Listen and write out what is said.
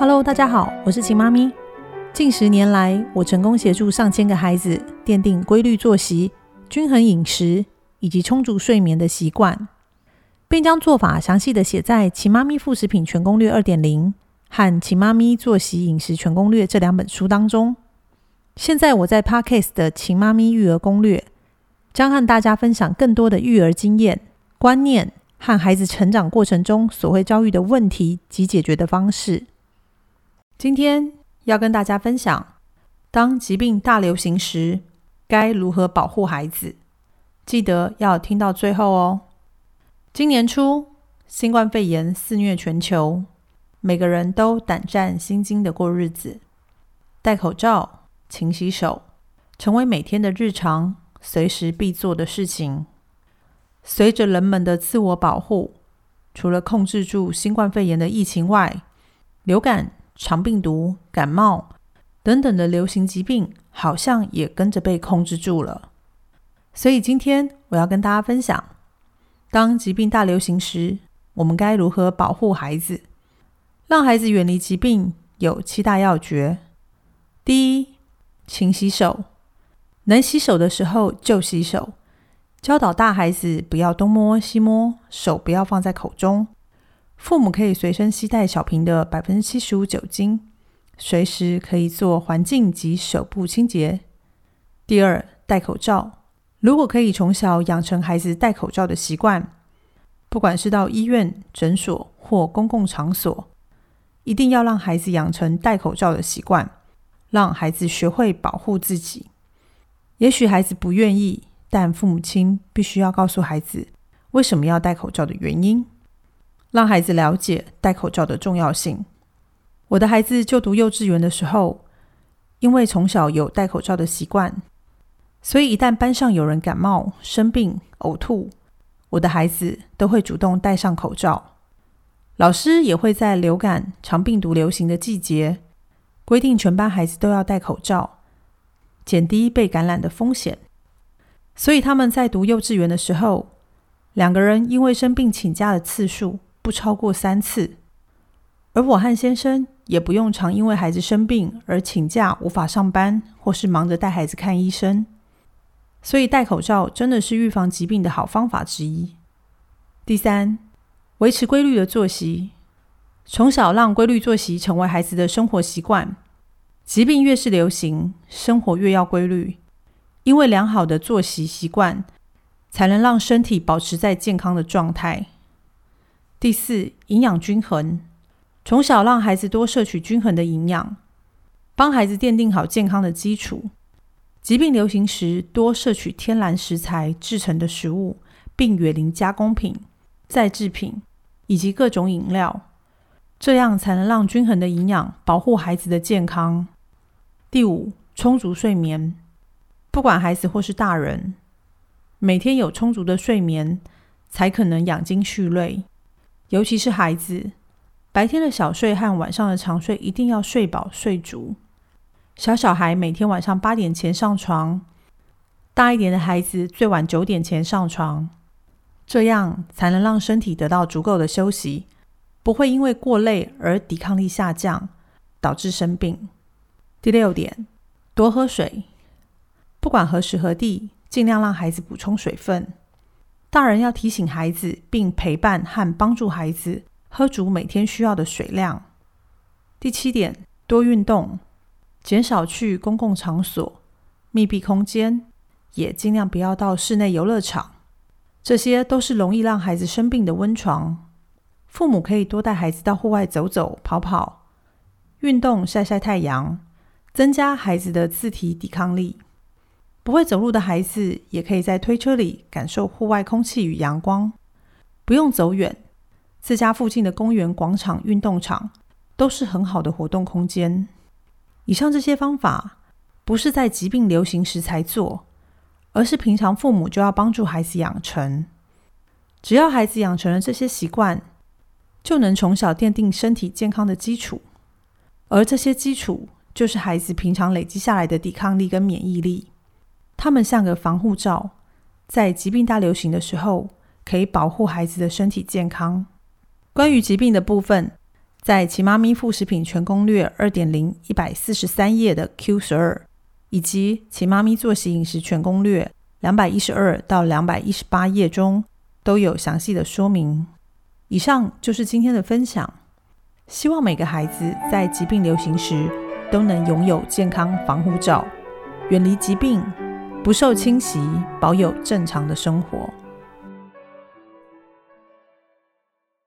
Hello，大家好，我是秦妈咪。近十年来，我成功协助上千个孩子奠定规律作息、均衡饮食以及充足睡眠的习惯，并将做法详细的写在《秦妈咪副食品全攻略二点零》和《秦妈咪作息饮食全攻略》这两本书当中。现在我在 Podcast 的《秦妈咪育儿攻略》将和大家分享更多的育儿经验、观念和孩子成长过程中所会遭遇的问题及解决的方式。今天要跟大家分享，当疾病大流行时，该如何保护孩子。记得要听到最后哦。今年初，新冠肺炎肆虐全球，每个人都胆战心惊的过日子，戴口罩、勤洗手，成为每天的日常，随时必做的事情。随着人们的自我保护，除了控制住新冠肺炎的疫情外，流感。肠病毒、感冒等等的流行疾病，好像也跟着被控制住了。所以今天我要跟大家分享，当疾病大流行时，我们该如何保护孩子，让孩子远离疾病？有七大要诀。第一，勤洗手，能洗手的时候就洗手。教导大孩子不要东摸西摸，手不要放在口中。父母可以随身携带小瓶的百分之七十五酒精，随时可以做环境及手部清洁。第二，戴口罩。如果可以从小养成孩子戴口罩的习惯，不管是到医院、诊所或公共场所，一定要让孩子养成戴口罩的习惯，让孩子学会保护自己。也许孩子不愿意，但父母亲必须要告诉孩子为什么要戴口罩的原因。让孩子了解戴口罩的重要性。我的孩子就读幼稚园的时候，因为从小有戴口罩的习惯，所以一旦班上有人感冒、生病、呕吐，我的孩子都会主动戴上口罩。老师也会在流感、肠病毒流行的季节，规定全班孩子都要戴口罩，减低被感染的风险。所以他们在读幼稚园的时候，两个人因为生病请假的次数。不超过三次，而我和先生也不用常因为孩子生病而请假无法上班，或是忙着带孩子看医生。所以戴口罩真的是预防疾病的好方法之一。第三，维持规律的作息，从小让规律作息成为孩子的生活习惯。疾病越是流行，生活越要规律，因为良好的作息习惯才能让身体保持在健康的状态。第四，营养均衡，从小让孩子多摄取均衡的营养，帮孩子奠定好健康的基础。疾病流行时，多摄取天然食材制成的食物，并远离加工品、再制品以及各种饮料，这样才能让均衡的营养保护孩子的健康。第五，充足睡眠，不管孩子或是大人，每天有充足的睡眠，才可能养精蓄锐。尤其是孩子，白天的小睡和晚上的长睡一定要睡饱睡足。小小孩每天晚上八点前上床，大一点的孩子最晚九点前上床，这样才能让身体得到足够的休息，不会因为过累而抵抗力下降，导致生病。第六点，多喝水，不管何时何地，尽量让孩子补充水分。大人要提醒孩子，并陪伴和帮助孩子喝足每天需要的水量。第七点，多运动，减少去公共场所、密闭空间，也尽量不要到室内游乐场，这些都是容易让孩子生病的温床。父母可以多带孩子到户外走走、跑跑，运动、晒晒太阳，增加孩子的自体抵抗力。不会走路的孩子也可以在推车里感受户外空气与阳光，不用走远。自家附近的公园、广场、运动场都是很好的活动空间。以上这些方法不是在疾病流行时才做，而是平常父母就要帮助孩子养成。只要孩子养成了这些习惯，就能从小奠定身体健康的基础，而这些基础就是孩子平常累积下来的抵抗力跟免疫力。他们像个防护罩，在疾病大流行的时候，可以保护孩子的身体健康。关于疾病的部分，在《奇妈咪副食品全攻略二点零》一百四十三页的 Q 十二，以及《奇妈咪作息饮食全攻略》两百一十二到两百一十八页中，都有详细的说明。以上就是今天的分享，希望每个孩子在疾病流行时都能拥有健康防护罩，远离疾病，不受侵袭，保有正常的生活。